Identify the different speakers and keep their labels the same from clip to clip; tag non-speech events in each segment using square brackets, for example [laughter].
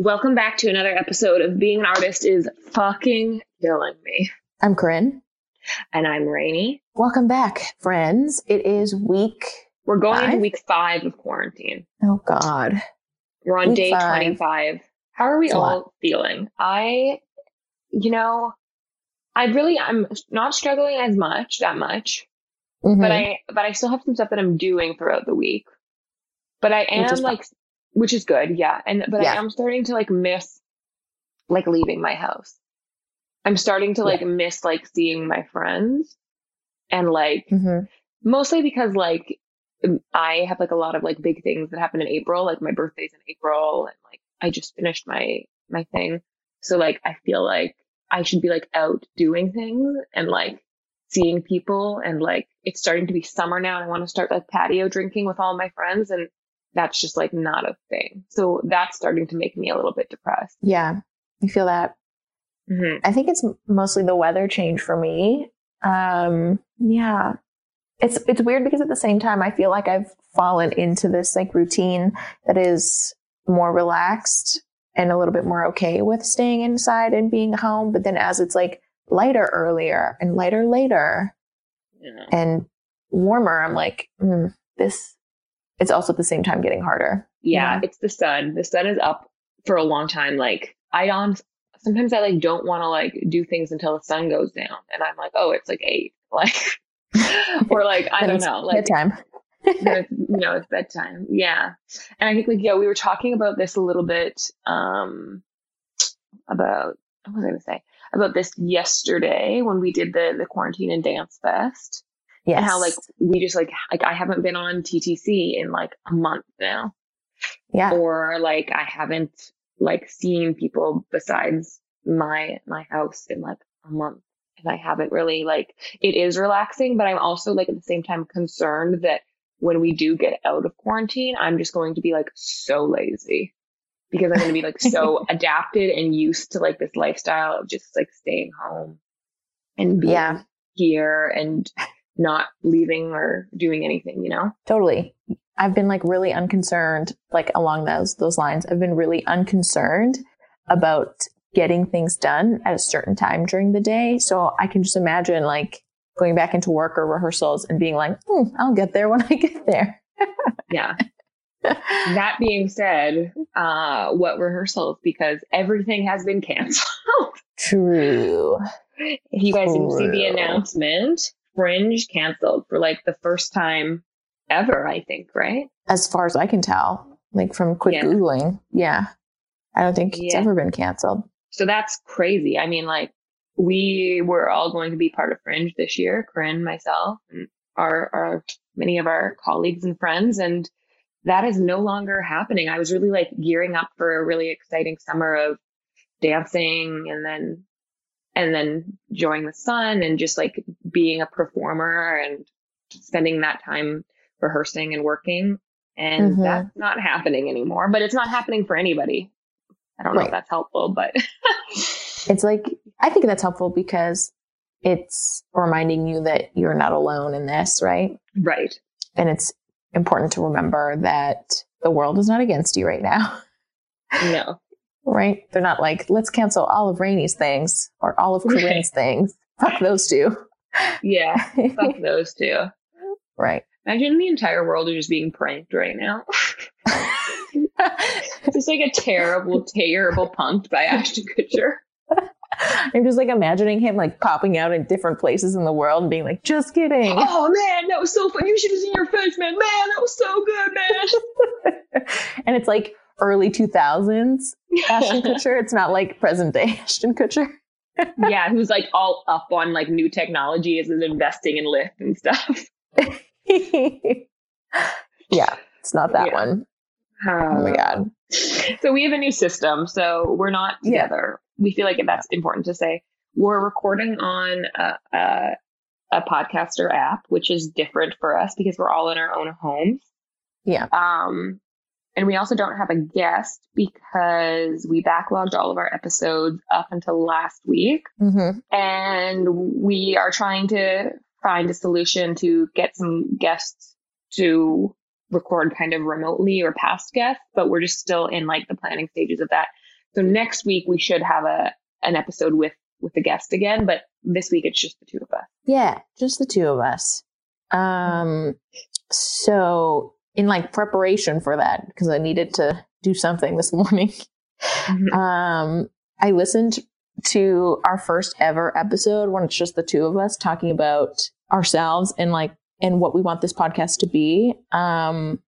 Speaker 1: Welcome back to another episode of Being an Artist is fucking killing me.
Speaker 2: I'm Corinne.
Speaker 1: And I'm Rainy.
Speaker 2: Welcome back, friends. It is week.
Speaker 1: We're going
Speaker 2: Five?
Speaker 1: into week five of quarantine.
Speaker 2: Oh God.
Speaker 1: We're on
Speaker 2: Week
Speaker 1: day
Speaker 2: five.
Speaker 1: 25. How are we all feeling? I, you know, I really, I'm not struggling as much, that much,
Speaker 2: Mhm.
Speaker 1: but I, but I still have some stuff that I'm doing throughout the week. But I am
Speaker 2: Which is fine.
Speaker 1: like, which is good. Yeah. And, but
Speaker 2: Yeah.
Speaker 1: I am starting to like miss like leaving my house. I'm starting to like miss like seeing my friends and like
Speaker 2: mm-hmm.
Speaker 1: mostly because like I have like a lot of like big things that happen in April, like my birthday's in April and like I just finished my my thing. So like I feel like I should be like out doing things and like seeing people and like it's starting to be summer now and I want to start like patio drinking with all my friends and that's just like not a thing. So that's starting to make me a little bit depressed.
Speaker 2: Yeah, I feel that.
Speaker 1: hmm
Speaker 2: I think it's mostly the weather change for me. Um, yeah, it's it's weird because at the same time, I feel like I've fallen into this like routine that is more relaxed and a little bit more okay with staying inside and being home. But then as it's like lighter earlier and lighter later
Speaker 1: Yeah.
Speaker 2: and warmer, I'm like, mm, this. It's also at the same time getting harder.
Speaker 1: Yeah,
Speaker 2: Yeah.
Speaker 1: it's the sun. The sun is up for a long time. Like I on sometimes I like don't want to like do things until the sun goes down, and I'm like, oh, it's like eight, [laughs] like, [laughs] or like I don't know, like
Speaker 2: bedtime. [laughs]
Speaker 1: you know, it's bedtime. Yeah, and I think like yeah, we were talking about this a little bit, um, about what was I gonna say about this yesterday when we did the the quarantine and dance fest,
Speaker 2: Yes.
Speaker 1: and how like we just like like I haven't been on TTC in like a month now
Speaker 2: yeah.
Speaker 1: or like I haven't like seen people besides my my house in like a month and I haven't really like it is relaxing but I'm also like at the same time concerned that when we do get out of quarantine I'm just going to be like so lazy because I'm going to be like so [laughs] adapted and used to like this lifestyle of just like staying home and being
Speaker 2: Yeah.
Speaker 1: here and not leaving or doing anything you know
Speaker 2: Totally. I've been like really unconcerned, like along those those lines. I've been really unconcerned about getting things done at a certain time during the day. So I can just imagine like going back into work or rehearsals and being like, hmm, I'll get there when I get there. [laughs]
Speaker 1: yeah that being said, uh, what rehearsals? Because everything has been canceled. [laughs]
Speaker 2: True.
Speaker 1: if you guys didn't see the announcement, Fringe canceled for like the first time ever, I think, right?
Speaker 2: As far as I can tell, like from quick
Speaker 1: Yeah.
Speaker 2: Googling. Yeah. I don't think it's ever been canceled.
Speaker 1: So that's crazy. I mean, like, we were all going to be part of Fringe this year, Corinne, myself, and our, our many of our colleagues and friends, and that is no longer happening. I was really like gearing up for a really exciting summer of dancing and then and then enjoying the sun and just like being a performer and spending that time rehearsing and working. And
Speaker 2: Mhm.
Speaker 1: that's not happening anymore. But it's not happening for anybody. I don't know
Speaker 2: Right.
Speaker 1: if that's helpful, but [laughs]
Speaker 2: It's like, I think that's helpful because it's reminding you that you're not alone in this, right?
Speaker 1: right.
Speaker 2: and it's important to remember that the world is not against you right now,
Speaker 1: No.
Speaker 2: Right? They're not like, let's cancel all of Rainey's things or all of Corinne's things. [laughs] Fuck those two.
Speaker 1: Yeah. Fuck [laughs] those two.
Speaker 2: right.
Speaker 1: Imagine the entire world is just being pranked right now. It's [laughs] just like a terrible, terrible punked by Ashton Kutcher.
Speaker 2: I'm just like imagining him like popping out in different places in the world and being like, just kidding.
Speaker 1: Oh man, that was so fun. You should have seen your face, man. Man, that was so good, man.
Speaker 2: and it's like early 2000s [laughs] Ashton Kutcher. It's not like present day [laughs] Ashton Kutcher. [laughs]
Speaker 1: yeah, who's like all up on like new technologies is investing in Lyft and stuff.
Speaker 2: yeah, it's not that
Speaker 1: Yeah.
Speaker 2: one. Oh my God.
Speaker 1: So we have a new system. So we're not
Speaker 2: Yeah.
Speaker 1: together. We feel like that's important to say. We're recording on a, a, a podcaster app, which is different for us because we're all in our own homes.
Speaker 2: Yeah.
Speaker 1: Um, and we also don't have a guest because we backlogged all of our episodes up until last week.
Speaker 2: hmm
Speaker 1: And we are trying to find a solution to get some guests to record kind of remotely or past guests, but we're just still in like the planning stages of that. So next week we should have a an episode with with the guest again, but this week it's just the two of us.
Speaker 2: Yeah, just the two of us. Um, so in like preparation for that, because I needed to do something this [laughs] morning,
Speaker 1: Mhm.
Speaker 2: um, I listened to our first ever episode when it's just the two of us talking about ourselves and like and what we want this podcast to be. Um,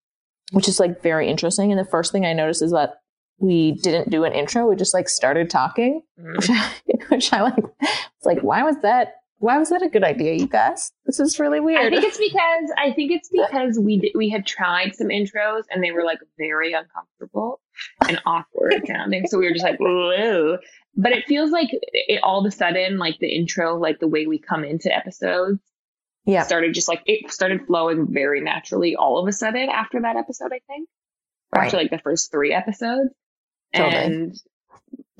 Speaker 2: which is like very interesting. And the first thing I noticed is that we didn't do an intro. We just like started talking,
Speaker 1: Mhm.
Speaker 2: which [laughs] I, which I like. It's like, why was that? Why was that a good idea, you guys? This is really weird.
Speaker 1: I think it's [laughs] because I think it's because we did, we had tried some intros and they were like very uncomfortable and awkward [laughs] sounding. So we were just like, whoa. But it feels like it all of a sudden, like the intro, like the way we come into episodes,
Speaker 2: yeah.
Speaker 1: started just like it started flowing very naturally all of a sudden after that episode, I think. Or after like the first three episodes.
Speaker 2: Totally.
Speaker 1: And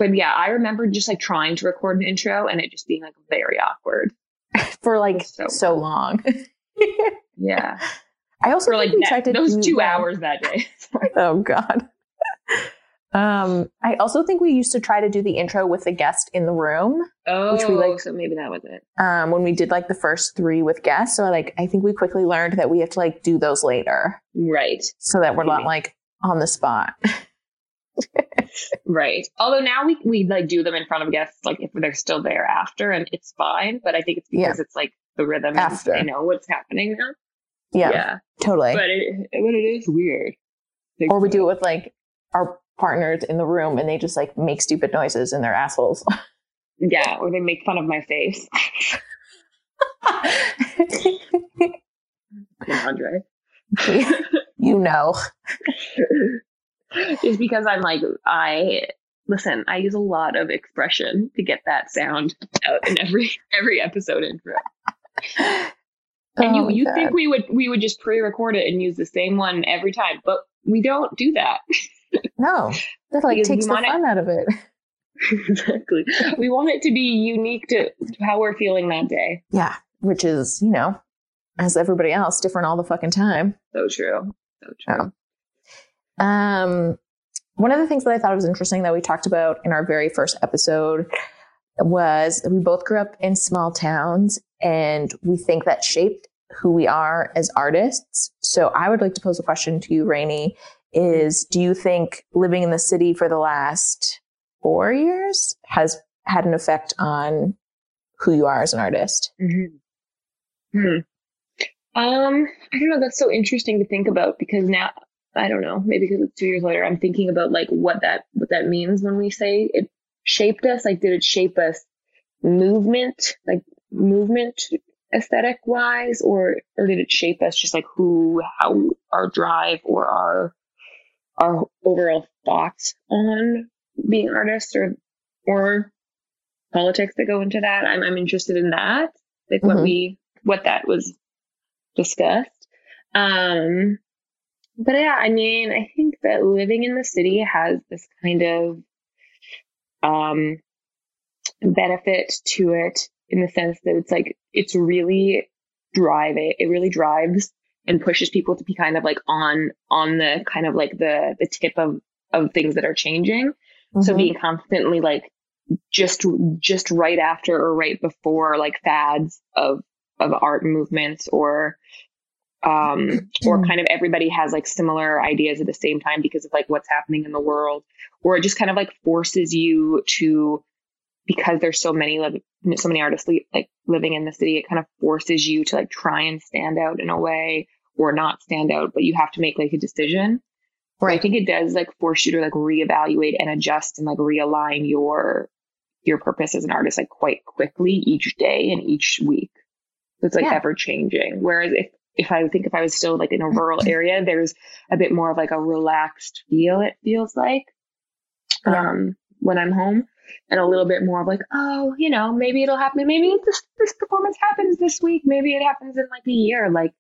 Speaker 1: but yeah, I remember just like trying to record an intro and it just being like very awkward. [laughs]
Speaker 2: For like
Speaker 1: So
Speaker 2: so, long. [laughs]
Speaker 1: Yeah.
Speaker 2: I also
Speaker 1: For like
Speaker 2: think we
Speaker 1: that-
Speaker 2: tried to
Speaker 1: those two
Speaker 2: that-
Speaker 1: hours that day. [laughs]
Speaker 2: Oh God. Um, I also think we used to try to do the intro with the guest in the room
Speaker 1: Oh,
Speaker 2: Which we, like-
Speaker 1: so maybe that was it.
Speaker 2: um, when we did like the first three with guests. So like I think we quickly learned that we have to like do those later
Speaker 1: Right.
Speaker 2: so that we're not like on the spot.
Speaker 1: Right. Although now we we like do them in front of guests, like if they're still there after, and it's fine. But I think it's because it's like the rhythm.
Speaker 2: After.
Speaker 1: they know what's happening now.
Speaker 2: Yeah, yeah. totally.
Speaker 1: But it but it is weird.
Speaker 2: or we do it with like our partners in the room and they just like make stupid noises and they're assholes. [laughs]
Speaker 1: Yeah, or they make fun of my face. [laughs] [laughs] Andre.
Speaker 2: you know.
Speaker 1: Just because I'm like I listen, I use a lot of expression to get that sound out in every [laughs] every episode intro. And
Speaker 2: Oh,
Speaker 1: you you
Speaker 2: God.
Speaker 1: think we would we would just pre-record it and use the same one every time, but we don't do that.
Speaker 2: no. That like
Speaker 1: Because
Speaker 2: takes the
Speaker 1: want it-
Speaker 2: fun out of it. [laughs]
Speaker 1: exactly. We want it to be unique to, to how we're feeling that day.
Speaker 2: Yeah. Which is, you know, as everybody else, different all the fucking time.
Speaker 1: So true. So true.
Speaker 2: Um, one of the things that I thought was interesting that we talked about in our very first episode was we both grew up in small towns and we think that shaped who we are as artists. So I would like to pose a question to you, Rainey, is do you think living in the city for the last four years has had an effect on who you are as an artist?
Speaker 1: Mhm. Hmm. Um, I don't know. That's so interesting to think about because now I don't know. Maybe because it's two years later, I'm thinking about like what that what that means when we say it shaped us. Like, did it shape us movement, like movement aesthetic wise, or or did it shape us just like who, how our drive or our our overall thoughts on being artists or or politics that go into that? I'm I'm interested in that, like what
Speaker 2: Mhm.
Speaker 1: we what that was discussed. Um, but yeah, I mean, I think that living in the city has this kind of um benefit to it in the sense that it's like it's really driving it really drives and pushes people to be kind of like on on the kind of like the the tip of of things that are changing so
Speaker 2: Mhm.
Speaker 1: being constantly like just just right after or right before like fads of of art movements or um [clears throat] or kind of everybody has like similar ideas at the same time because of like what's happening in the world or it just kind of like forces you to because there's so many like so many artists li- like living in the city it kind of forces you to like try and stand out in a way or not stand out but you have to make like a decision Or
Speaker 2: I
Speaker 1: think it does like force you to like reevaluate and adjust and like realign your your purpose as an artist like quite quickly each day and each week. So it's like
Speaker 2: Yeah.
Speaker 1: ever changing. Whereas if if I think if I was still like in a rural [laughs] area, there's a bit more of like a relaxed feel. It feels like um when I'm home, and a little bit more of like oh you know maybe it'll happen. Maybe this this performance happens this week. Maybe it happens in like a year. Like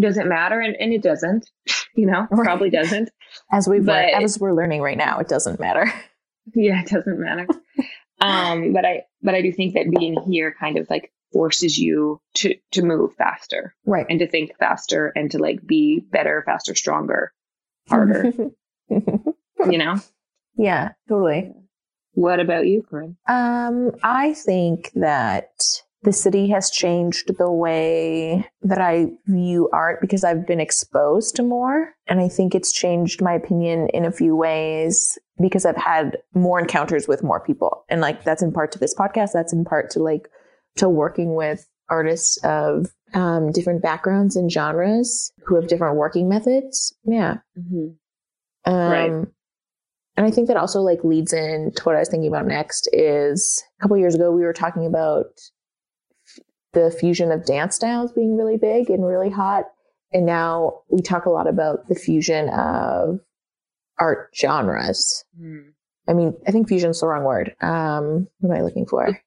Speaker 1: does it matter? And and it doesn't. [laughs] You know,
Speaker 2: Right.
Speaker 1: probably doesn't.
Speaker 2: As we've learned, as we're learning right now, it doesn't matter. [laughs]
Speaker 1: Yeah, it doesn't matter. um, but I but I do think that being here kind of like forces you to to move faster
Speaker 2: Right.
Speaker 1: and to think faster and to like be better, faster, stronger, harder. [laughs] you know?
Speaker 2: yeah, totally.
Speaker 1: What about you, Corinne?
Speaker 2: Um, I think that the city has changed the way that I view art because I've been exposed to more. And I think it's changed my opinion in a few ways because I've had more encounters with more people. And like that's in part to this podcast, that's in part to like to working with artists of um, different backgrounds and genres who have different working methods. Yeah.
Speaker 1: Mm-hmm.
Speaker 2: Um,
Speaker 1: Right.
Speaker 2: And I think that also like leads in to what I was thinking about next is a couple years ago we were talking about f- the fusion of dance styles being really big and really hot. And now we talk a lot about the fusion of art genres. I mean, I think fusion's the wrong word. Um, what am I looking for?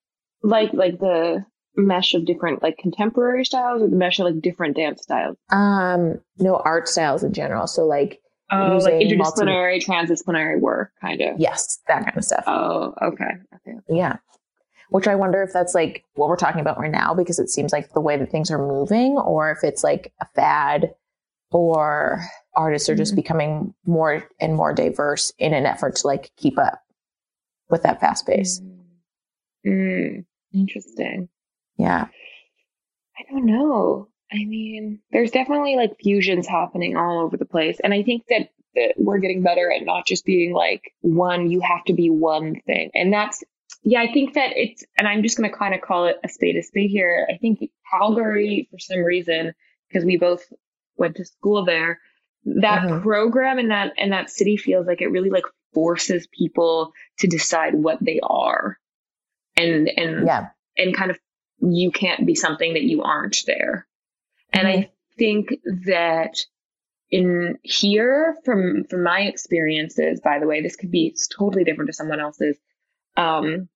Speaker 1: Like like the mesh of different like contemporary styles or the mesh of like different dance styles.
Speaker 2: Um, no art styles in general. So like,
Speaker 1: Oh, like
Speaker 2: Using multi-
Speaker 1: interdisciplinary, transdisciplinary work, kind of.
Speaker 2: yes, that kind of stuff.
Speaker 1: Oh, okay. Okay.
Speaker 2: Yeah. Which I wonder if that's like what we're talking about right now because it seems like the way that things are moving, or if it's like a fad, or artists are just
Speaker 1: Mhm.
Speaker 2: becoming more and more diverse in an effort to like keep up with that fast pace.
Speaker 1: Mm, interesting.
Speaker 2: Yeah.
Speaker 1: I don't know. I mean, there's definitely like fusions happening all over the place. And I think that, that we're getting better at not just being like one, you have to be one thing. And that's, yeah, I think that it's, and I'm just going to kind of call it a spade a spade here. I think Calgary, for some reason, because we both went to school there, that
Speaker 2: Mhm.
Speaker 1: program and that, and that city feels like it really like forces people to decide what they are. And, and,
Speaker 2: Yeah.
Speaker 1: and kind of you can't be something that you aren't there. And I think that in here, from from my experiences, by the way, this could be totally different to someone else's. Um,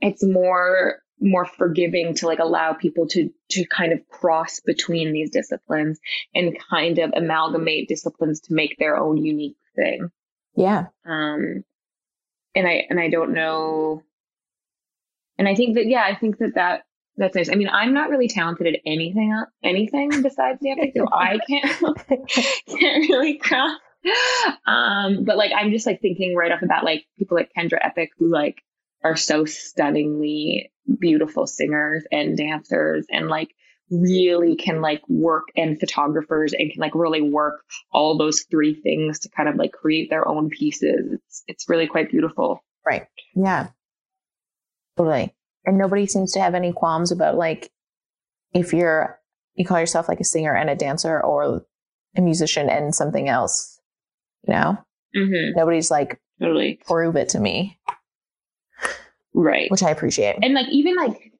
Speaker 1: it's more more forgiving to like allow people to to kind of cross between these disciplines and kind of amalgamate disciplines to make their own unique thing.
Speaker 2: Yeah.
Speaker 1: Um, and I and I don't know. And I think that yeah, I think that that that's nice. I mean, I'm not really talented at anything anything besides dancing, so I [laughs] can't can't really craft. Um, but like I'm just like thinking right off the bat, like people like Kendra Epic who like are so stunningly beautiful singers and dancers and like really can like work and photographers and can like really work all those three things to kind of like create their own pieces. It's it's really quite beautiful.
Speaker 2: Right. Yeah. Totally. And nobody seems to have any qualms about like if you're you call yourself like a singer and a dancer or a musician and something else. You know?
Speaker 1: Mm-hmm.
Speaker 2: Nobody's like,
Speaker 1: Totally.
Speaker 2: prove it to me,
Speaker 1: Right.
Speaker 2: which I appreciate.
Speaker 1: and like even like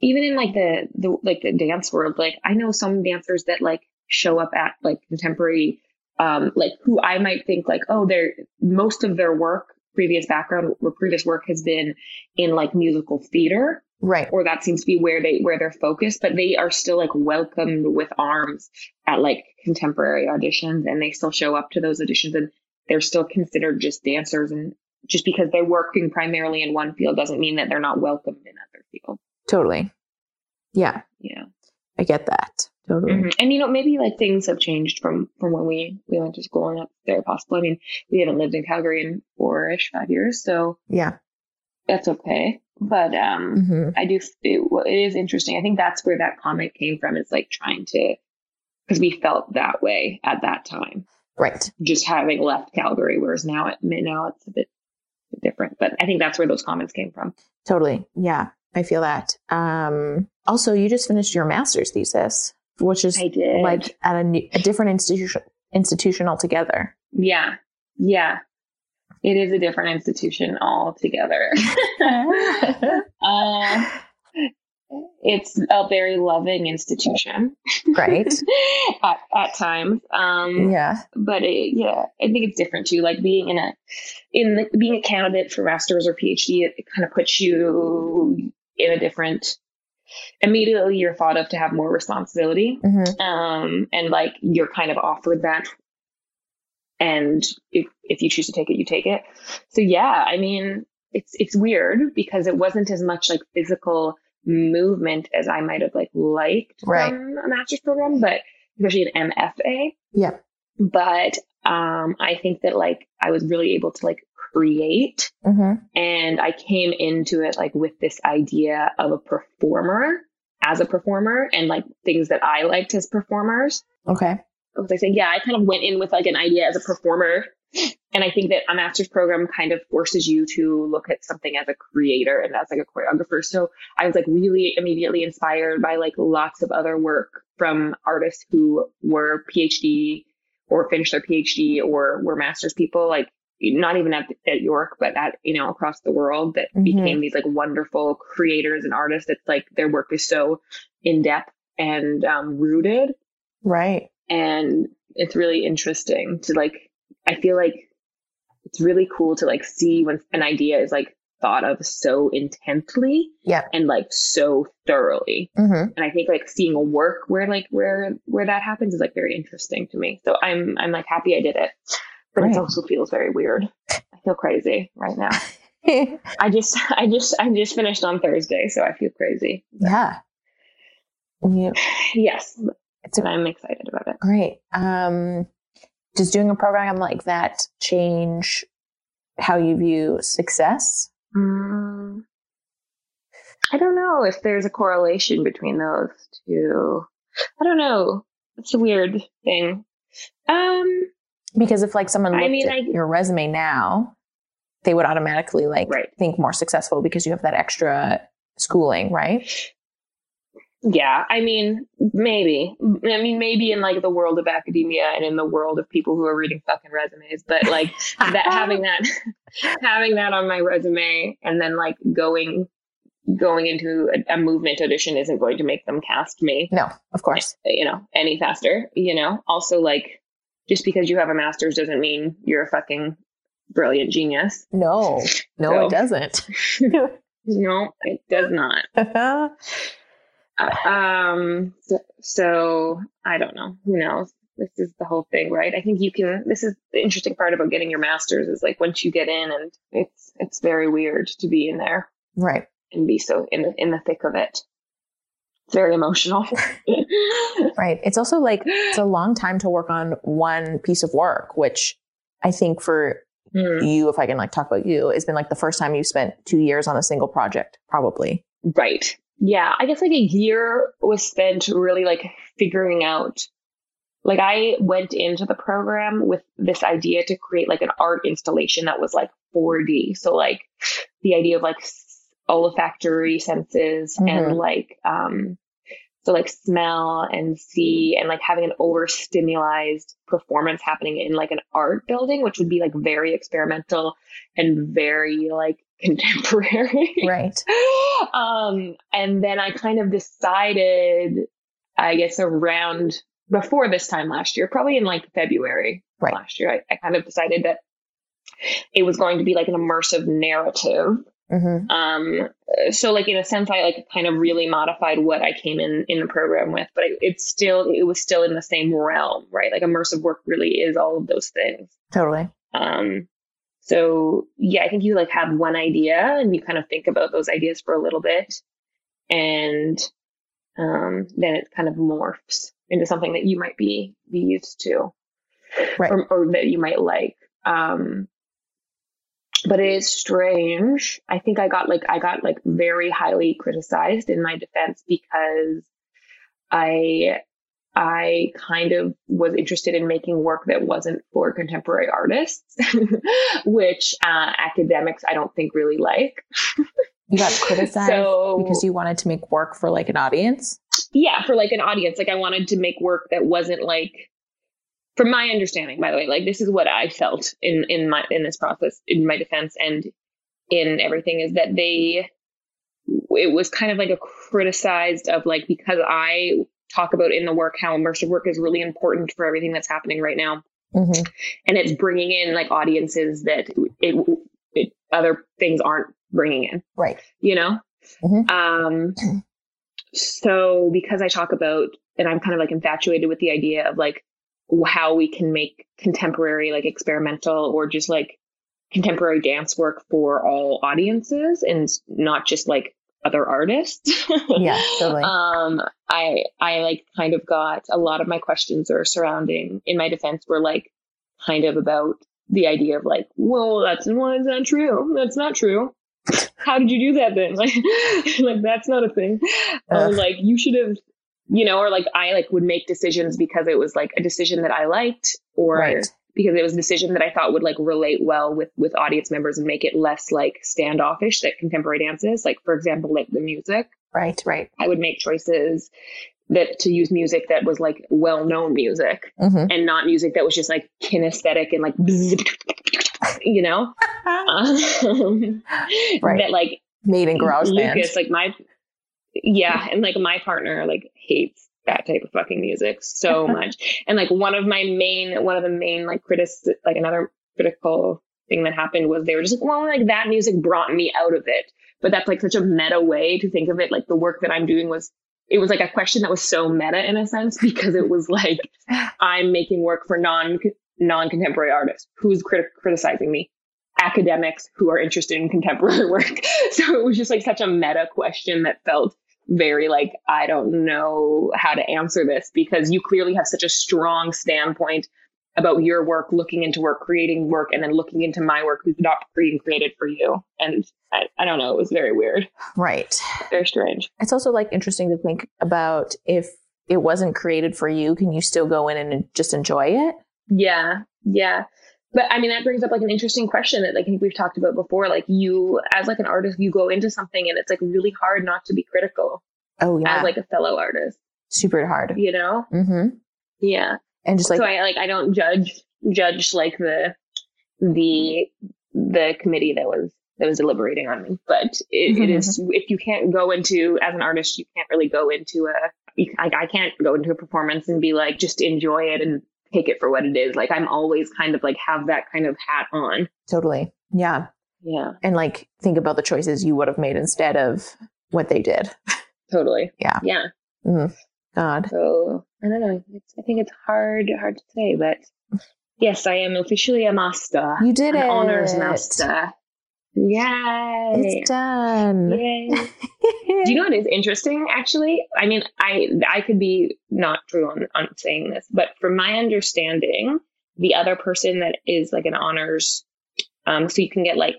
Speaker 1: even in like the the like the dance world like i know some dancers that like show up at like contemporary um like who i might think like oh they're most of their work previous background or previous work has been in like musical theater
Speaker 2: Right.
Speaker 1: or that seems to be where they where they're focused but they are still like welcomed with arms at like contemporary auditions and they still show up to those auditions and they're still considered just dancers and just because they're working primarily in one field doesn't mean that they're not welcomed in other fields
Speaker 2: Totally. Yeah.
Speaker 1: yeah
Speaker 2: I get that. Totally.
Speaker 1: Mhm. and you know maybe like things have changed from from when we we went to school and that's very possible i mean we haven't lived in calgary in four-ish five years so
Speaker 2: Yeah.
Speaker 1: that's okay but um
Speaker 2: hmm
Speaker 1: I do. It, it is interesting. I think that's where that comment came from. Is like trying to, because we felt that way at that time,
Speaker 2: Right.
Speaker 1: just having left Calgary, whereas now it now it's a bit different. But I think that's where those comments came from.
Speaker 2: Totally. Yeah. I feel that. Um, also, you just finished your master's thesis, which is like at a, new, a different institution institution altogether.
Speaker 1: yeah, yeah. It is a different institution altogether. [laughs] uh, it's a very loving institution
Speaker 2: Right. [laughs]
Speaker 1: at, at times. Um,
Speaker 2: yeah.
Speaker 1: but it, yeah, I think it's different too. Like being in a, in the, being a candidate for master's or PhD, it, it kind of puts you in a different. Immediately, you're thought of to have more responsibility,
Speaker 2: hmm
Speaker 1: um, and like you're kind of offered that. And if if you choose to take it, you take it. So yeah, I mean, it's it's weird because it wasn't as much like physical movement as I might have like liked
Speaker 2: Right.
Speaker 1: from a master's program, but especially an MFA
Speaker 2: Yeah.
Speaker 1: but um i think that like i was really able to like create.
Speaker 2: Mm-hmm.
Speaker 1: And I came into it like with this idea of a performer as a performer and like things that I liked as performers.
Speaker 2: Okay.
Speaker 1: Was I saying, yeah, I kind of went in with like an idea as a performer. And I think that a master's program kind of forces you to look at something as a creator and as like a choreographer. So I was like really immediately inspired by like lots of other work from artists who were PhD or finished their PhD or were master's people, like not even at, at York, but at, you know, across the world that
Speaker 2: Mhm.
Speaker 1: became these like wonderful creators and artists. It's like their work is so in depth and um, rooted.
Speaker 2: Right.
Speaker 1: And it's really interesting to like, I feel like it's really cool to like see when an idea is like thought of so intently
Speaker 2: Yeah.
Speaker 1: and like so thoroughly
Speaker 2: Mm-hmm.
Speaker 1: and I think like seeing a work where like where where that happens is like very interesting to me. So I'm I'm like happy I did it, but
Speaker 2: Right.
Speaker 1: it also feels very weird. I feel crazy right now. [laughs] I just [laughs] I just I just finished on Thursday, so I feel crazy.
Speaker 2: yeah. Yeah. [sighs]
Speaker 1: Yes,
Speaker 2: It's a
Speaker 1: I'm excited about it.
Speaker 2: Great. Um, does doing a program like that change how you view success?
Speaker 1: Mm, I don't know if there's a correlation between those two. I don't know. It's a weird thing. Um,
Speaker 2: Because if like someone
Speaker 1: I
Speaker 2: looked
Speaker 1: mean,
Speaker 2: at
Speaker 1: I-
Speaker 2: your resume now, they would automatically like
Speaker 1: Right.
Speaker 2: think more successful because you have that extra schooling, right?
Speaker 1: Yeah, I mean, maybe. I mean, maybe in like the world of academia and in the world of people who are reading fucking resumes, but like that [laughs] having that [laughs] having that on my resume and then like going going into a, a movement audition isn't going to make them cast me,
Speaker 2: No, of course.
Speaker 1: you know, any faster, you know. Also like just because you have a master's doesn't mean you're a fucking brilliant genius.
Speaker 2: No, no,
Speaker 1: So-
Speaker 2: it doesn't. [laughs]
Speaker 1: No, it does not. [laughs] um so, so i don't know who knows this is the whole thing right i think you can this is the interesting part about getting your masters is like once you get in and it's it's very weird to be in there
Speaker 2: right.
Speaker 1: and be so in the in the thick of it it's very emotional [laughs]
Speaker 2: Right. It's also like it's a long time to work on one piece of work, which I think for
Speaker 1: Hmm,
Speaker 2: you, if I can like talk about you, it's been like the first time you spent two years on a single project, probably.
Speaker 1: right yeah i guess like a year was spent really like figuring out like I went into the program with this idea to create like an art installation that was like 4D. So like the idea of like olfactory senses
Speaker 2: Mhm.
Speaker 1: and like um so like smell and see and like having an overstimulated performance happening in like an art building, which would be like very experimental and very like [laughs] contemporary
Speaker 2: Right.
Speaker 1: um, and then I kind of decided, I guess around before this time last year, probably in like February
Speaker 2: Right.
Speaker 1: last year, I, I kind of decided that it was going to be like an immersive narrative.
Speaker 2: Hmm
Speaker 1: Um, so like in a sense, I like kind of really modified what I came in in the program with, but it, it's still it was still in the same realm, right? Like immersive work really is all of those things.
Speaker 2: Totally.
Speaker 1: Um, so yeah, I think you like have one idea and you kind of think about those ideas for a little bit and um, then it kind of morphs into something that you might be, be used to
Speaker 2: Right.
Speaker 1: or, or that you might like. Um, but it is strange. I think I got like, I got like very highly criticized in my defense because I, I kind of was interested in making work that wasn't for contemporary artists, [laughs] which uh, academics I don't think really like.
Speaker 2: You got criticized [laughs]
Speaker 1: So-
Speaker 2: because you wanted to make work for like an audience.
Speaker 1: yeah, for like an audience. Like I wanted to make work that wasn't like, from my understanding, by the way, like this is what I felt in in my in this process, in my defense, and in everything is that they, it was kind of like a criticized of like because I talk about in the work how immersive work is really important for everything that's happening right now,
Speaker 2: hmm
Speaker 1: and it's bringing in like audiences that it, it other things aren't bringing in
Speaker 2: Right.
Speaker 1: you know
Speaker 2: Mhm.
Speaker 1: um [clears throat] so because i talk about and i'm kind of like infatuated with the idea of like how we can make contemporary like experimental or just like contemporary dance work for all audiences and not just like other artists [laughs]
Speaker 2: Yeah, totally.
Speaker 1: um i i like kind of got a lot of my questions are surrounding in my defense were like kind of about the idea of like, well, that's well, that's not true. That's not true. How did you do that then? Like, [laughs] like that's not a thing. Or like you should have, you know, or like I like would make decisions because it was like a decision that I liked, or
Speaker 2: Right.
Speaker 1: because it was a decision that I thought would like relate well with with audience members and make it less like standoffish that contemporary dance is. Like for example, like the music.
Speaker 2: Right, right.
Speaker 1: I would make choices that to use music that was like well known music
Speaker 2: hmm
Speaker 1: and not music that was just like kinesthetic and like [laughs] you know [laughs] um, [laughs]
Speaker 2: Right.
Speaker 1: that like
Speaker 2: Made in GarageBand.
Speaker 1: Lucas like my yeah and like my partner like hates that type of fucking music so [laughs] much. And like one of my main one of the main like critics like another critical thing that happened was they were just like well like that music brought me out of it. But that's like such a meta way to think of it. Like the work that i'm doing was it was like a question that was so meta in a sense [laughs] because it was like [laughs] i'm making work for non non-contemporary artists who's crit- criticizing me academics who are interested in contemporary work. So it was just like such a meta question that felt very like i don't know how to answer this because you clearly have such a strong standpoint about your work looking into work creating work and then looking into my work who's not being created for you and I, I don't know it was very weird
Speaker 2: Right.
Speaker 1: very strange
Speaker 2: It's also like interesting to think about if it wasn't created for you, can you still go in and just enjoy it?
Speaker 1: Yeah, yeah. But I mean, that brings up like an interesting question that like, I think we've talked about before. Like you, as like an artist, you go into something and it's like really hard not to be critical
Speaker 2: Oh yeah,
Speaker 1: as like a fellow artist.
Speaker 2: super hard.
Speaker 1: You know?
Speaker 2: mm-hmm.
Speaker 1: Yeah.
Speaker 2: And just like
Speaker 1: so I like I don't judge judge like the the the committee that was that was deliberating on me. But it, it is if you can't go into as an artist, you can't really go into a. I can't go into a performance and be like just enjoy it and take it for what it is. Like I'm always kind of like have that kind of hat on.
Speaker 2: totally, yeah,
Speaker 1: Yeah,
Speaker 2: and like think about the choices you would have made instead of what they did.
Speaker 1: totally.
Speaker 2: Yeah.
Speaker 1: yeah.
Speaker 2: Mhm. God,
Speaker 1: So I don't know. It's, I think it's hard hard to say, but yes, I am officially a master.
Speaker 2: you did
Speaker 1: an
Speaker 2: it.
Speaker 1: honors master. Yay!
Speaker 2: It's done.
Speaker 1: Yay. [laughs] Do you know what is interesting? Actually, I mean, I I could be not true on on saying this, but from my understanding, the other person that is like an honors, um, so you can get like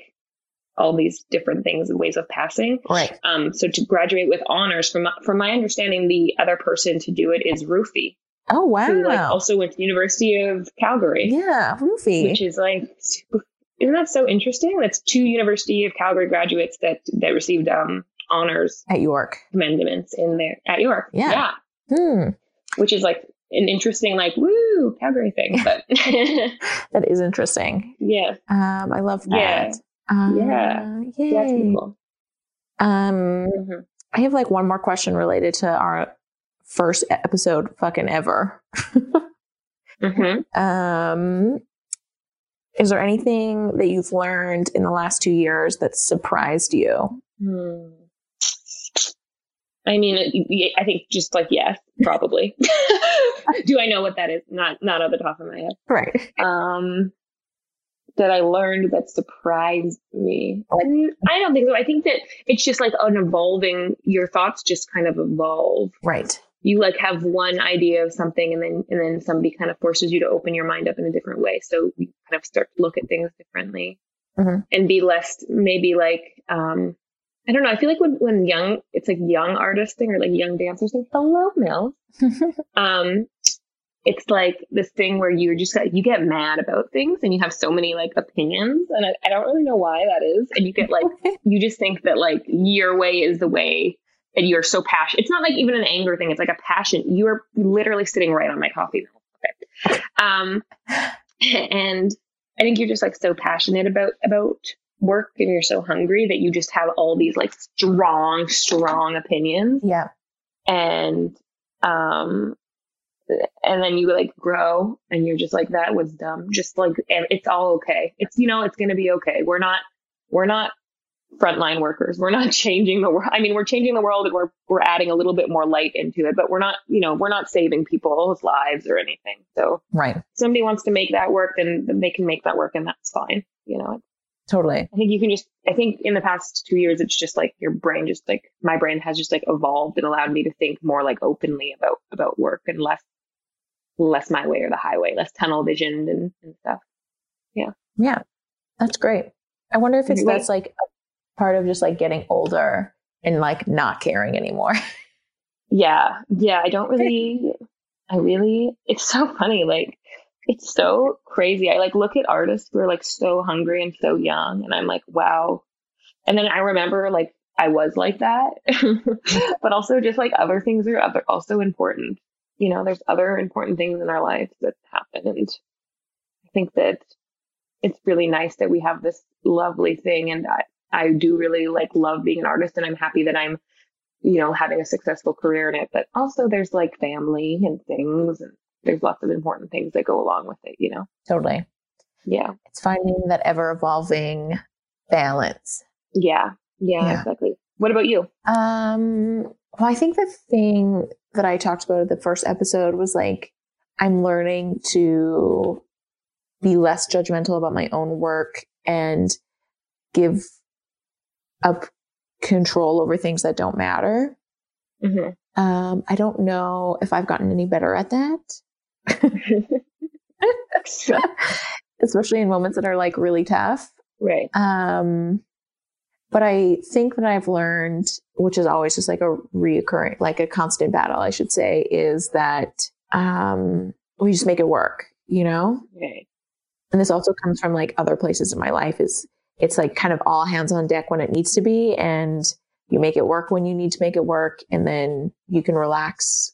Speaker 1: all these different things and ways of passing.
Speaker 2: right.
Speaker 1: Um, so to graduate with honors, from my- from my understanding, the other person to do it is Rufy,
Speaker 2: Oh wow.
Speaker 1: who like also went to the University of Calgary
Speaker 2: yeah, Roofy.
Speaker 1: which is like super, isn't that so interesting that's two university of calgary graduates that that received um honors
Speaker 2: at York.
Speaker 1: commendaments in there at york
Speaker 2: Yeah. Hmm.
Speaker 1: which is like an interesting like woo calgary thing but [laughs] [laughs]
Speaker 2: That is interesting.
Speaker 1: yeah
Speaker 2: Um, I love
Speaker 1: Yeah.
Speaker 2: that. Um,
Speaker 1: Yeah.
Speaker 2: Yay.
Speaker 1: cool
Speaker 2: Um,
Speaker 1: Mhm.
Speaker 2: I have like one more question related to our first episode fucking ever. [laughs]
Speaker 1: Mhm.
Speaker 2: Um, is there anything that you've learned in the last two years that surprised you?
Speaker 1: Hmm. I mean, it- I think just like yes, probably. [laughs] Do I know what that is? Not not off the top of my head.
Speaker 2: Right.
Speaker 1: um that I learned that surprised me. Mm, I don't think so. I think that it's just like an evolving. Your thoughts just kind of evolve.
Speaker 2: Right.
Speaker 1: You like have one idea of something, and then and then somebody kind of forces you to open your mind up in a different way. So you kind of start to look at things differently
Speaker 2: Mhm.
Speaker 1: and be less maybe like um I don't know. I feel like when when young, it's like young artist thing or like young dancers thing. Hello, Mel um it's like this thing where you're just like you get mad about things and you have so many like opinions and I, I don't really know why that is and you get like [laughs] you just think that like your way is the way and you're so passionate it's not like even an anger thing it's like a passion you're literally sitting right on my coffee okay um [laughs] and i think you're just like so passionate about about work and you're so hungry that you just have all these like strong strong opinions.
Speaker 2: Yeah.
Speaker 1: and um and then you like grow and you're just like that was dumb. Just like and it's all okay. It's you know it's going to be okay. We're not we're not frontline workers we're not [laughs] changing the world i mean we're changing the world and we're we're adding a little bit more light into it but we're not you know we're not saving people's lives or anything so
Speaker 2: Right.
Speaker 1: if somebody wants to make that work then they can make that work and that's fine you know
Speaker 2: Totally.
Speaker 1: I think you can just, I think in the past two years, it's just like your brain just like, my brain has just like evolved and allowed me to think more like openly about, about work and less, less my way or the highway, less tunnel visioned and, and stuff. Yeah.
Speaker 2: Yeah. That's great. I wonder if it's that's like part of just like getting older and like not caring anymore. [laughs]
Speaker 1: Yeah. Yeah. I don't really, [laughs] I really, it's so funny. Like, it's so crazy. I like look at artists who are like so hungry and so young, and I'm like, wow. And then I remember like I was like that, [laughs] but also just like other things are other also important. You know, there's other important things in our lives that happen, and I think that it's really nice that we have this lovely thing, and I I do really like love being an artist, and I'm happy that I'm you know having a successful career in it. But also there's like family and things, and there's lots of important things that go along with it. You know,
Speaker 2: totally.
Speaker 1: yeah.
Speaker 2: It's finding that ever evolving balance.
Speaker 1: Yeah. Yeah,
Speaker 2: Yeah.
Speaker 1: exactly. What about you?
Speaker 2: Um, well, I think the thing that I talked about at the first episode was like, I'm learning to be less judgmental about my own work and give up control over things that don't matter.
Speaker 1: Mm-hmm.
Speaker 2: Um, I don't know if I've gotten any better at that, [laughs] especially in moments that are like really tough.
Speaker 1: right.
Speaker 2: Um, but I think that I've learned, which is always just like a reoccurring, like a constant battle, I should say, is that um, we just make it work, you know?
Speaker 1: Right.
Speaker 2: And this also comes from like other places in my life is it's like kind of all hands on deck when it needs to be and you make it work when you need to make it work and then you can relax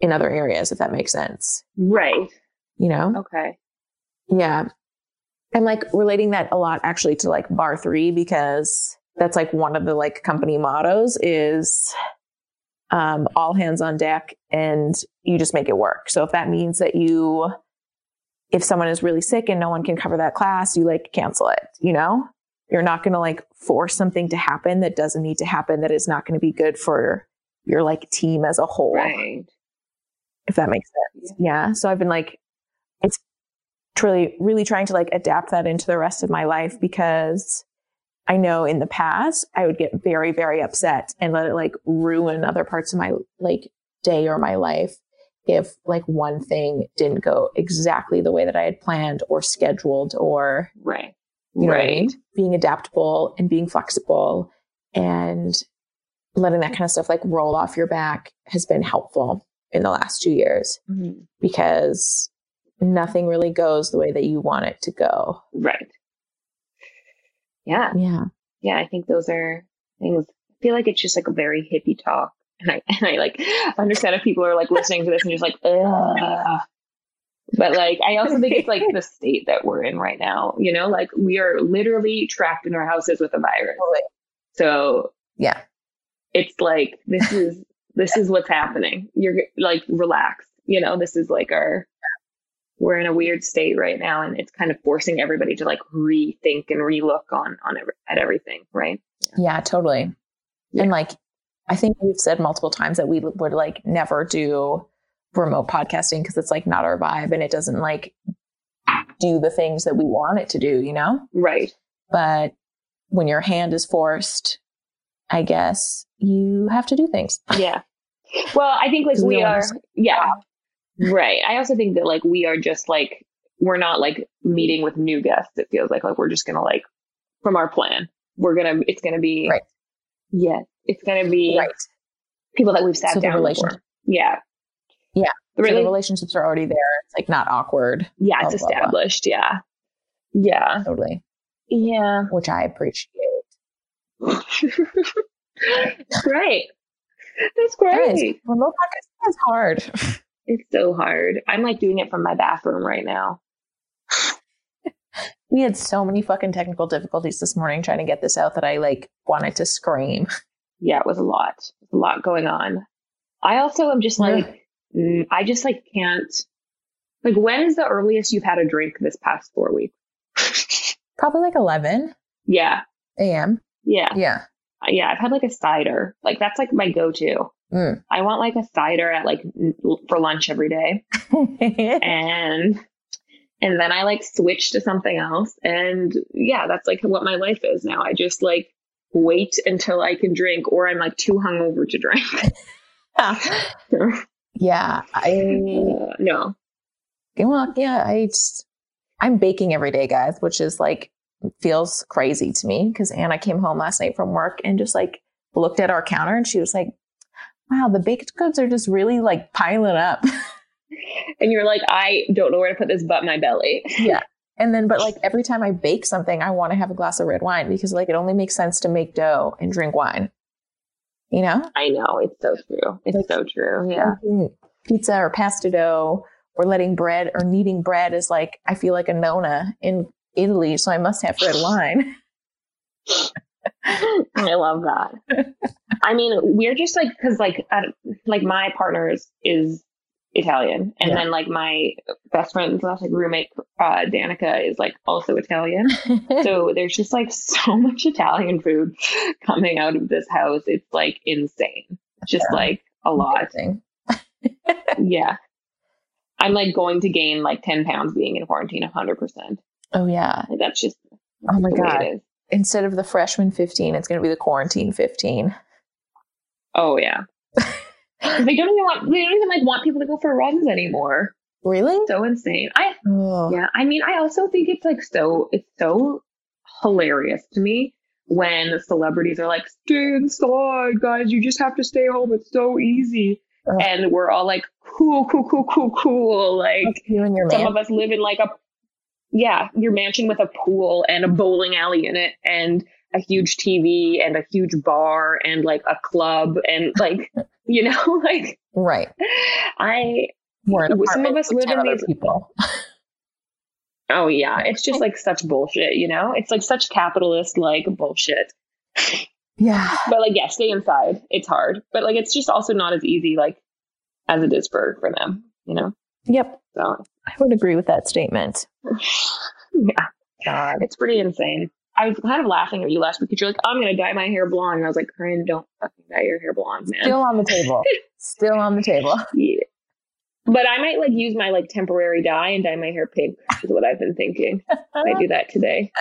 Speaker 2: in other areas if that makes sense
Speaker 1: Right.
Speaker 2: you know
Speaker 1: Okay.
Speaker 2: yeah i'm like relating that a lot actually to like barre3 because that's like one of the like company mottos is um all hands on deck and you just make it work so if that means that you if someone is really sick and no one can cover that class you like cancel it you know you're not going to like force something to happen that doesn't need to happen that is not going to be good for your like team as a whole
Speaker 1: Right.
Speaker 2: if that makes sense. Yeah. So I've been like, it's truly, really trying to like adapt that into the rest of my life because I know in the past I would get very, very upset and let it like ruin other parts of my like day or my life if like one thing didn't go exactly the way that I had planned or scheduled or
Speaker 1: Right.
Speaker 2: you know
Speaker 1: Right.
Speaker 2: Being adaptable and being flexible and letting that kind of stuff like roll off your back has been helpful in the last two years
Speaker 1: Mhm.
Speaker 2: because nothing really goes the way that you want it to go.
Speaker 1: Right. Yeah.
Speaker 2: Yeah.
Speaker 1: Yeah. I think those are things. I feel like it's just like a very hippie talk. And I, [laughs] and I like understand if people are like listening to this and just like, Ugh. but like, I also think it's like the [laughs] state that we're in right now, you know, like we are literally trapped in our houses with a virus. So
Speaker 2: Yeah.
Speaker 1: it's like this is this is what's happening. You're like relax. You know, this is like our we're in a weird state right now, and it's kind of forcing everybody to like rethink and relook on on every, at everything. Right?
Speaker 2: Yeah, totally.
Speaker 1: Yeah.
Speaker 2: And like, I think we've said multiple times that we would like never do remote podcasting because it's like not our vibe and it doesn't like do the things that we want it to do, you know?
Speaker 1: Right.
Speaker 2: But when your hand is forced, I guess you have to do things.
Speaker 1: Yeah. Well, I think like
Speaker 2: we
Speaker 1: are.
Speaker 2: just-
Speaker 1: Yeah. Right. I also think that like we are just like we're not like meeting with new guests. It feels like like we're just gonna like from our plan. We're gonna. It's gonna be.
Speaker 2: Right.
Speaker 1: Yes. It's gonna be.
Speaker 2: Right.
Speaker 1: people that we've sat
Speaker 2: So the
Speaker 1: down
Speaker 2: relationship-
Speaker 1: before. Yeah.
Speaker 2: Yeah.
Speaker 1: The
Speaker 2: So the relationships are already there. It's like not awkward.
Speaker 1: yeah, it's
Speaker 2: blah, blah, blah.
Speaker 1: established. Yeah. Yeah.
Speaker 2: Totally.
Speaker 1: Yeah.
Speaker 2: Which I appreciate. [laughs]
Speaker 1: great. That's
Speaker 2: Guys,
Speaker 1: great.
Speaker 2: remote podcasting is hard. [laughs]
Speaker 1: It's so hard. I'm like doing it from my bathroom right now.
Speaker 2: We had so many fucking technical difficulties this morning trying to get this out that I like wanted to scream.
Speaker 1: Yeah, it was a lot. A lot going on. I also am just like, mm, I just like can't. Like, when is the earliest you've had a drink this past four weeks? [laughs]
Speaker 2: Probably like 11
Speaker 1: Yeah.
Speaker 2: a.m.
Speaker 1: Yeah.
Speaker 2: Yeah.
Speaker 1: Yeah. I've had like a cider. Like, that's like my go to.
Speaker 2: Mm.
Speaker 1: I want like a cider at like for lunch every day. [laughs] and and then I like switch to something else. And yeah, that's like what my life is now. I just like wait until I can drink, or I'm like too hungover to drink. [laughs] [laughs]
Speaker 2: yeah. I,
Speaker 1: Uh, no,
Speaker 2: well, yeah, I just, I'm baking every day, guys, which is like feels crazy to me because Anna came home last night from work and just like looked at our counter and she was like, wow, the baked goods are just really like piling up. [laughs]
Speaker 1: and you're like, I don't know where to put this but my belly.
Speaker 2: yeah. And then, but like [laughs] every time I bake something, I want to have a glass of red wine because like it only makes sense to make dough and drink wine. You know?
Speaker 1: I know. It's so true. It's like, so true. Yeah.
Speaker 2: Pizza or pasta dough or letting bread or kneading bread is like, I feel like a nona in Italy. So I must have red wine. [laughs]
Speaker 1: I love that. [laughs] I mean, we're just like, cause like, uh, like my partner is, is Italian. And yeah. then like my best friend's last like roommate, uh, Danica is like also Italian. [laughs] so there's just like so [laughs] much Italian food coming out of this house. It's like insane. Just yeah. like a lot. [laughs] yeah. I'm like going to gain like 10 pounds being in quarantine 100%.
Speaker 2: Oh yeah.
Speaker 1: Like, that's just,
Speaker 2: oh my God. Instead of the freshman 15, it's going to be the quarantine 15.
Speaker 1: Oh yeah. They don't even want they don't even like want people to go for runs anymore.
Speaker 2: Really?
Speaker 1: So insane. I oh. yeah. I mean, I also think it's like so it's so hilarious to me when celebrities are like, "Stay inside, guys. You just have to stay home. It's so easy." Oh. And we're all like, "Cool, cool, cool, cool, cool." Like
Speaker 2: you and your
Speaker 1: some
Speaker 2: man.
Speaker 1: of us live in like a yeah, your mansion with a pool and a bowling alley in it, and a huge TV and a huge bar and like a club and [laughs] like you know [laughs] like
Speaker 2: right.
Speaker 1: I
Speaker 2: some of us live in these people.
Speaker 1: oh yeah, [laughs] it's just like such bullshit, you know. It's like such capitalist like bullshit.
Speaker 2: Yeah,
Speaker 1: but like yeah, stay inside. It's hard, but like it's just also not as easy like as it is for for them, you know.
Speaker 2: Yep.
Speaker 1: So
Speaker 2: I would agree with that statement.
Speaker 1: yeah. God. It's pretty insane. I was kind of laughing at you last week because you're like, I'm going to dye my hair blonde. And I was like, Corinne, don't fucking dye your hair blonde, man.
Speaker 2: Still on the table. [laughs] Still on the table. [laughs]
Speaker 1: Yeah. But I might like use my like temporary dye and dye my hair pink is what I've been thinking. I do that today. [laughs]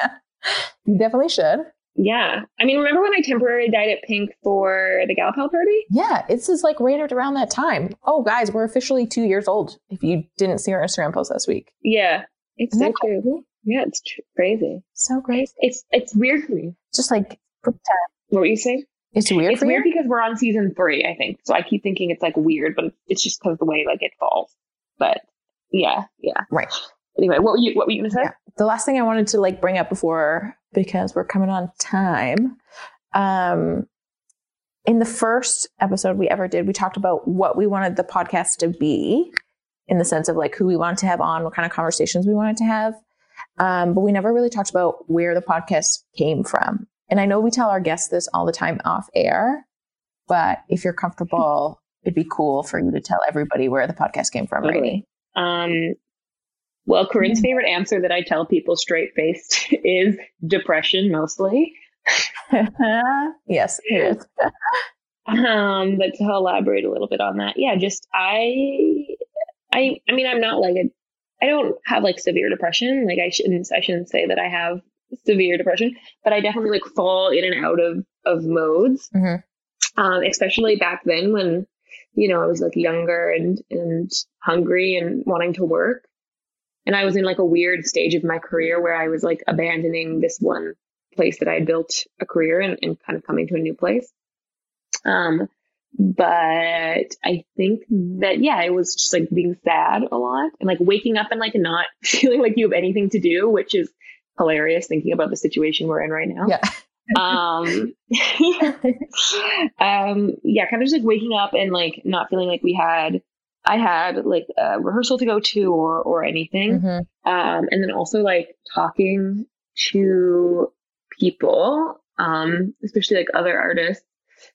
Speaker 2: You definitely should.
Speaker 1: Yeah. I mean, remember when I temporarily dyed it pink for the Galapel party?
Speaker 2: Yeah. It's just like right around that time. Oh, guys, we're officially two years old if you didn't see our Instagram post last week.
Speaker 1: Yeah. It's so true. Yeah, it's tr- crazy.
Speaker 2: So crazy.
Speaker 1: It's it's weird for me.
Speaker 2: Just like
Speaker 1: what were you saying?
Speaker 2: It's weird.
Speaker 1: It's weird you? because we're on season three, I think. So I keep thinking it's like weird, but it's just because the way like it falls. But yeah, yeah,
Speaker 2: right.
Speaker 1: Anyway, what were you what were you gonna say? Yeah.
Speaker 2: The last thing I wanted to like bring up before because we're coming on time. Um, in the first episode we ever did, we talked about what we wanted the podcast to be in the sense of like who we wanted to have on, what kind of conversations we wanted to have. Um, but we never really talked about where the podcast came from. And I know we tell our guests this all the time off air, but if you're comfortable, [laughs] it'd be cool for you to tell everybody where the podcast came from,
Speaker 1: totally. Um, well, Corinne's mm-hmm. favorite answer that I tell people straight faced [laughs] is depression mostly. [laughs]
Speaker 2: yes, it is.
Speaker 1: um, but to elaborate a little bit on that, yeah, just I, I, I mean, I'm not like a I don't have like severe depression. Like I shouldn't I shouldn't say that I have severe depression, but I definitely like fall in and out of of modes. Mm-hmm. Um, especially back then when you know I was like younger and and hungry and wanting to work, and I was in like a weird stage of my career where I was like abandoning this one place that I had built a career and, and kind of coming to a new place. Um, but I think that yeah, it was just like being sad a lot and like waking up and like not [laughs] feeling like you have anything to do, which is hilarious thinking about the situation we're in right now.
Speaker 2: Yeah. [laughs]
Speaker 1: um [laughs] um yeah, kind of just like waking up and like not feeling like we had I had like a rehearsal to go to or or anything. Mm-hmm. Um and then also like talking to people, um, especially like other artists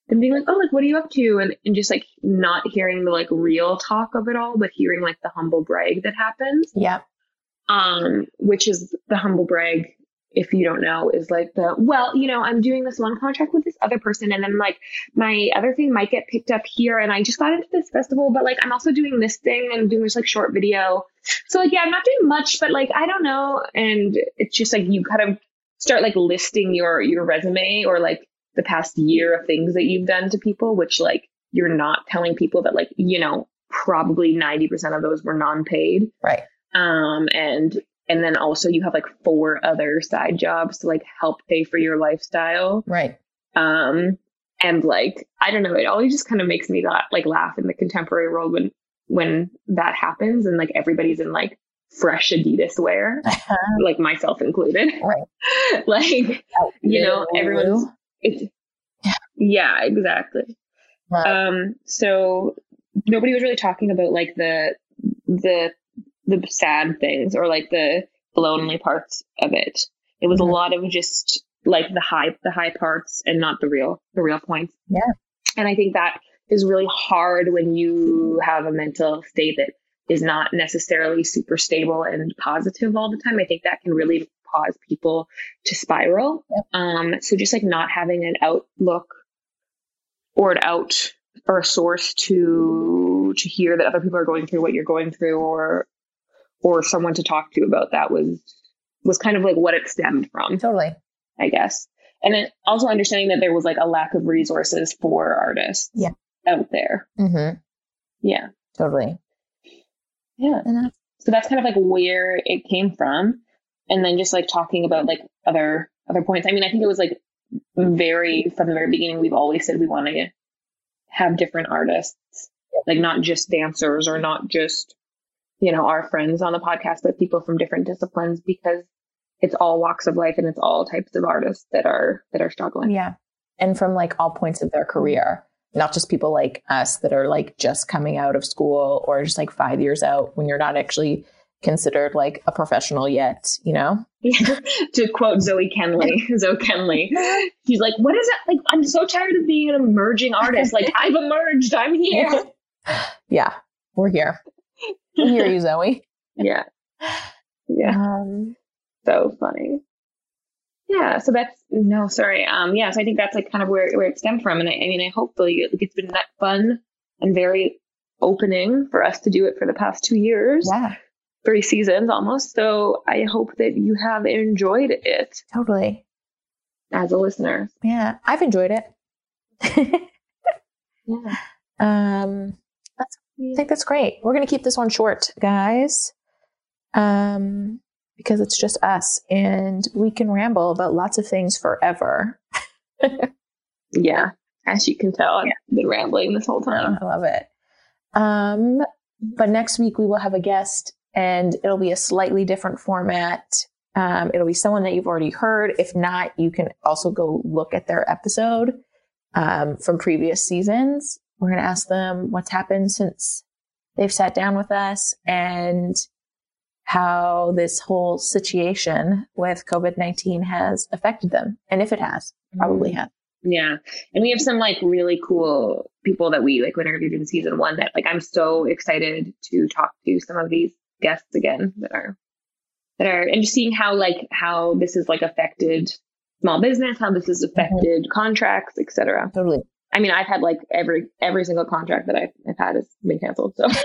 Speaker 1: and being like, oh, like, what are you up to? And, and just like not hearing the like real talk of it all, but hearing like the humble brag that happens.
Speaker 2: Yeah.
Speaker 1: Um, which is the humble brag, if you don't know, is like the, well, you know, I'm doing this one contract with this other person. And then like my other thing might get picked up here. And I just got into this festival, but like I'm also doing this thing and doing this like short video. So like, yeah, I'm not doing much, but like, I don't know. And it's just like you kind of start like listing your, your resume or like, the past year of things that you've done to people, which like you're not telling people that like, you know, probably 90% of those were non-paid.
Speaker 2: Right.
Speaker 1: Um, and, and then also you have like four other side jobs to like help pay for your lifestyle.
Speaker 2: Right.
Speaker 1: Um, and like I don't know, it always just kind of makes me la- like laugh in the contemporary world when when that happens and like everybody's in like fresh Adidas wear, [laughs] like myself included.
Speaker 2: Right. [laughs]
Speaker 1: like you know, everyone's it's yeah, exactly.
Speaker 2: Right.
Speaker 1: Um, so nobody was really talking about like the the the sad things or like the lonely parts of it. It was
Speaker 2: Mhm.
Speaker 1: a lot of just like the high the high parts and not the real the real points.
Speaker 2: Yeah.
Speaker 1: And I think that is really hard when you have a mental state that is not necessarily super stable and positive all the time. I think that can really cause people to spiral.
Speaker 2: Yep.
Speaker 1: Um, so just like not having an outlook or an out or a source to to hear that other people are going through what you're going through or or someone to talk to about that was was kind of like what it stemmed from,
Speaker 2: totally.
Speaker 1: I guess. And then also understanding that there was like a lack of resources for artists
Speaker 2: Yeah.
Speaker 1: out there.
Speaker 2: Mm-hmm.
Speaker 1: Yeah.
Speaker 2: Totally.
Speaker 1: Yeah.
Speaker 2: And that's
Speaker 1: So that's kind of like where it came from. And then just like talking about like other other points. I mean, I think it was like very from the very beginning we've always said we want to have different artists. Like not just dancers or not just, you know, our friends on the podcast, but people from different disciplines because it's all walks of life and it's all types of artists that are that are struggling.
Speaker 2: Yeah. And from like all points of their career, not just people like us that are like just coming out of school or just like five years out when you're not actually considered like a professional yet, you know? [laughs]
Speaker 1: to quote Zoe Kenley, Zoe Kenley, [laughs] she's like, "What is it? Like, I'm so tired of being an emerging artist. Like, I've emerged. I'm here." [laughs]
Speaker 2: Yeah. We're here. We hear you, Zoe.
Speaker 1: Yeah, yeah.
Speaker 2: Um,
Speaker 1: So funny. Yeah. So that's no, sorry. Um. Yeah. So I think that's like kind of where where it stemmed from, and I, I mean, I hopefully it's been that fun and very opening for us to do it for the past two years,
Speaker 2: yeah,
Speaker 1: three seasons almost. So I hope that you have enjoyed it
Speaker 2: totally.
Speaker 1: as a listener.
Speaker 2: Yeah. I've enjoyed it. [laughs]
Speaker 1: Yeah.
Speaker 2: um, I think that's great. We're going to keep this one short, guys. Um, because it's just us and we can ramble about lots of things forever. [laughs]
Speaker 1: Yeah. As you can tell, I've been rambling this whole time.
Speaker 2: I love it. Um, but next week we will have a guest and it'll be a slightly different format. Um, it'll be someone that you've already heard. If not, you can also go look at their episode um, from previous seasons. We're going to ask them what's happened since they've sat down with us and how this whole situation with COVID 19 has affected them. And if it has, probably has.
Speaker 1: Yeah. And we have some like really cool people that we like interviewed in season one that like I'm so excited to talk to some of these guests again that are that are and just seeing how like how this has like affected small business, how this has affected contracts, etc.
Speaker 2: Totally.
Speaker 1: I mean, I've had like every every single contract that I've, I've had has been canceled. So [laughs]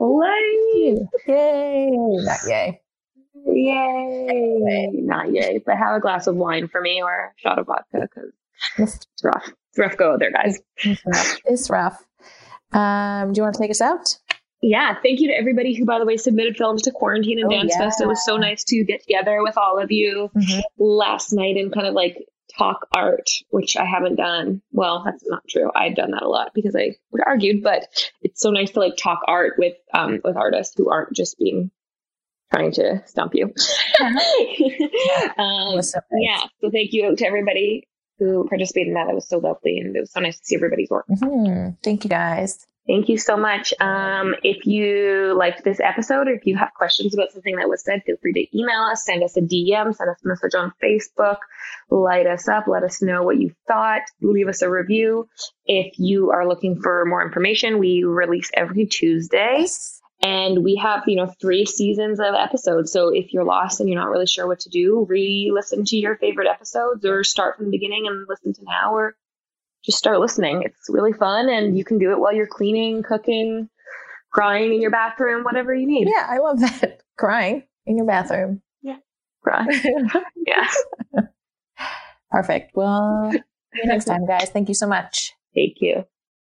Speaker 1: Yay!
Speaker 2: Yay. Not yay.
Speaker 1: Yay! Not yay, but have a glass of wine for me or a shot of vodka because
Speaker 2: It's
Speaker 1: it's rough. It's rough go there, guys.
Speaker 2: rough. It's rough. Um, do you want to take us out?
Speaker 1: Yeah, thank you to everybody who, by the way, submitted films to Quarantine and
Speaker 2: Oh,
Speaker 1: Dance Fest. It was so nice to get together with all of you last night and kind of like talk art, which I haven't done. Well, that's not true. I've done that a lot because I would argued, but it's so nice to like talk art with um with artists who aren't just being trying to stump you.
Speaker 2: It [laughs] [laughs]
Speaker 1: um,
Speaker 2: so nice.
Speaker 1: yeah, so thank you to everybody who participated in that. That was so lovely and it was so nice to see everybody's work.
Speaker 2: Mhm. Thank you guys.
Speaker 1: Thank you so much. Um, if you liked this episode or if you have questions about something that was said, feel free to email us, send us a DM, send us a message on Facebook, light us up, let us know what you thought, leave us a review. If you are looking for more information, we release every Tuesday and we have, you know, three seasons of episodes. So if you're lost and you're not really sure what to do, re-listen to your favorite episodes or start from the beginning and listen to now or just start listening. It's really fun and you can do it while you're cleaning, cooking, crying in your bathroom, whatever you need.
Speaker 2: Yeah, I love that. [laughs] Crying in your bathroom. Yeah.
Speaker 1: Cry. [laughs] Yeah.
Speaker 2: Perfect. Well, see you next [laughs] time, guys. Thank you so much.
Speaker 1: Thank you.